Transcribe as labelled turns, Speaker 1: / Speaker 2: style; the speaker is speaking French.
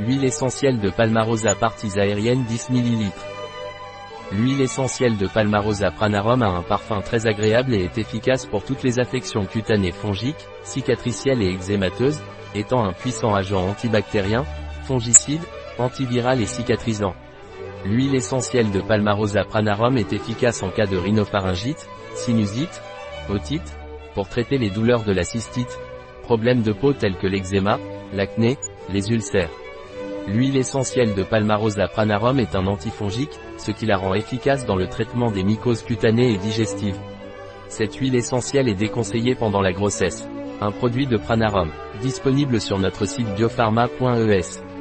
Speaker 1: Huile essentielle de Palmarosa parties aérienne 10 ml. L'huile essentielle de Palmarosa pranarum a un parfum très agréable et est efficace pour toutes les affections cutanées fongiques, cicatricielles et eczémateuses, étant un puissant agent antibactérien, fongicide, antiviral et cicatrisant. L'huile essentielle de Palmarosa pranarum est efficace en cas de rhinopharyngite, sinusite, otite, pour traiter les douleurs de la cystite, problèmes de peau tels que l'eczéma, l'acné, les ulcères. L'huile essentielle de Palmarosa pranarum est un antifongique, ce qui la rend efficace dans le traitement des mycoses cutanées et digestives. Cette huile essentielle est déconseillée pendant la grossesse. Un produit de Pranarum, disponible sur notre site biopharma.es.